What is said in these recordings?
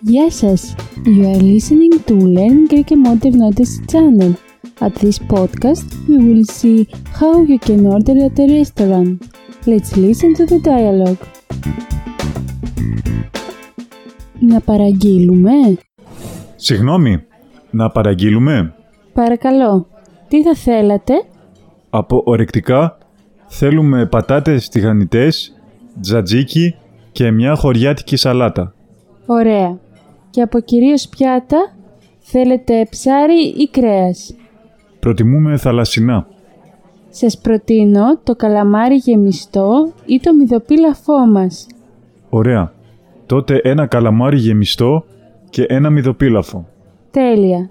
Γεια σας! You are listening to Learn Greek and Modern Notice channel. At this podcast, we will see how you can order at a restaurant. Let's listen to the dialogue. Να παραγγείλουμε; Συγγνώμη, να παραγγείλουμε; Παρακαλώ. Τι θα θέλατε; Από ορεκτικά θέλουμε πατάτες τηγανιτές, τζατζίκι και μια χωριάτικη σαλάτα. Ωραία. Και από κυρίως πιάτα, θέλετε ψάρι ή κρέας; Προτιμούμε θαλασσινά. Σας προτείνω το καλαμάρι γεμιστό ή το μυδοπίλαφό μας. Ωραία. Τότε ένα καλαμάρι γεμιστό και ένα μυδοπίλαφο. Τέλεια.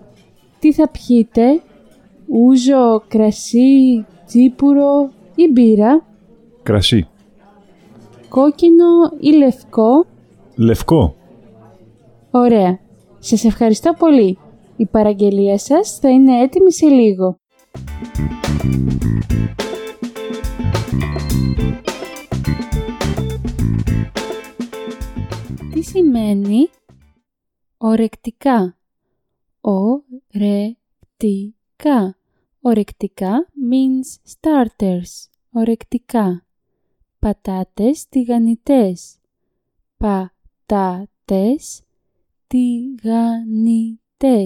Τι θα πιείτε, ούζο, κρασί, τσίπουρο ή μπύρα, Κρασί. κόκκινο ή λευκό; Λευκό. Ωραία. Σας ευχαριστώ πολύ. Η παραγγελία σας θα είναι έτοιμη σε λίγο. Τι σημαίνει ορεκτικά; Ορεκτικά. Ορεκτικά means starters. Ορεκτικά. Πατάτες τηγανιτές. Πατάτες τηγανιτές.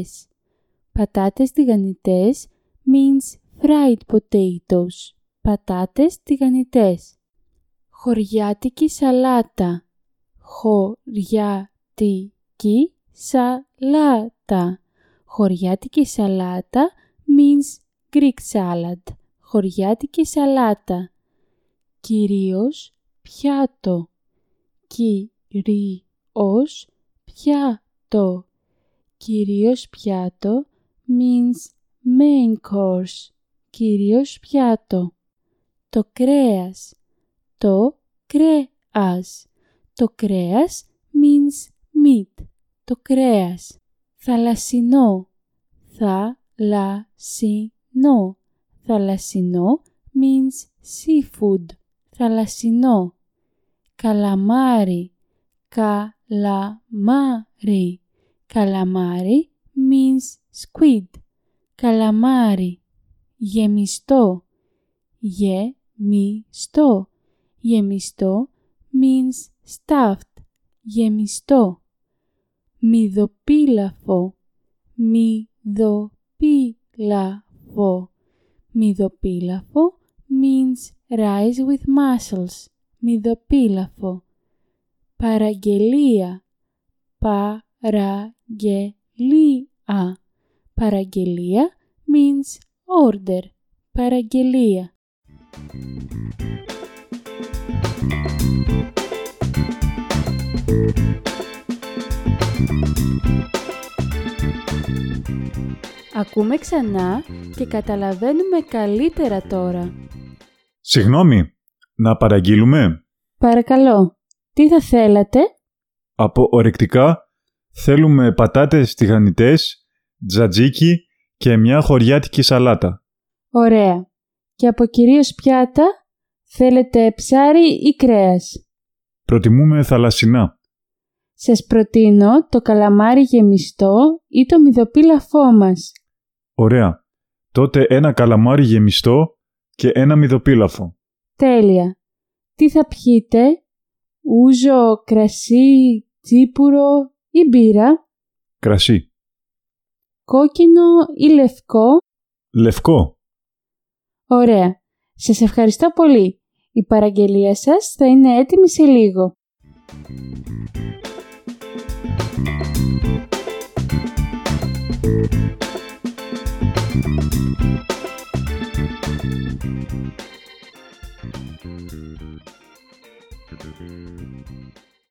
Πατάτες τηγανιτές means fried potatoes. Πατάτες τηγανιτές. Χωριάτικη σαλάτα. Χωριάτικη σαλάτα. Χωριάτικη σαλάτα means Greek salad. Χωριάτικη σαλάτα. Κυρίως πιάτο. Κυρίως πιάτο. Κυρίως πιάτο means main course. Κυρίως πιάτο. Το κρέας. Το κρέας. Το κρέας means meat. Το κρέας. Θαλασσινό. Θαλασσινό. Θαλασσινό means seafood. Θαλασσινό. Καλαμάρι. Καλαμάρι. Καλαμάρι means squid. Καλαμάρι. Γεμιστό. Γεμιστό. Γεμιστό means stuffed. Γεμιστό. Μυδοπίλαφο. Μυδοπίλαφο. Μυδοπίλαφο means rice with mussels. Μυδοπίλαφο. Παραγγελία. Παραγγελία. Παραγγελία means order. Παραγγελία. Ακούμε ξανά και καταλαβαίνουμε καλύτερα τώρα. Συγγνώμη, να παραγγείλουμε; Παρακαλώ, τι θα θέλατε; Από ορεκτικά θέλουμε πατάτες τηγανιτές, τζατζίκι και μια χωριάτικη σαλάτα. Ωραία. Και από κυρίως πιάτα, θέλετε ψάρι ή κρέας; Προτιμούμε θαλασσινά. Σας προτείνω το καλαμάρι γεμιστό ή το μυδοπίλαφό μας. Ωραία. Τότε ένα καλαμάρι γεμιστό και ένα μυδοπίλαφο. Τέλεια. Τι θα πιείτε, ούζο, κρασί, τσίπουρο ή μπύρα. Κρασί. Κόκκινο ή λευκό. Λευκό. Ωραία. Σας ευχαριστώ πολύ. Η παραγγελία σας θα είναι έτοιμη σε λίγο.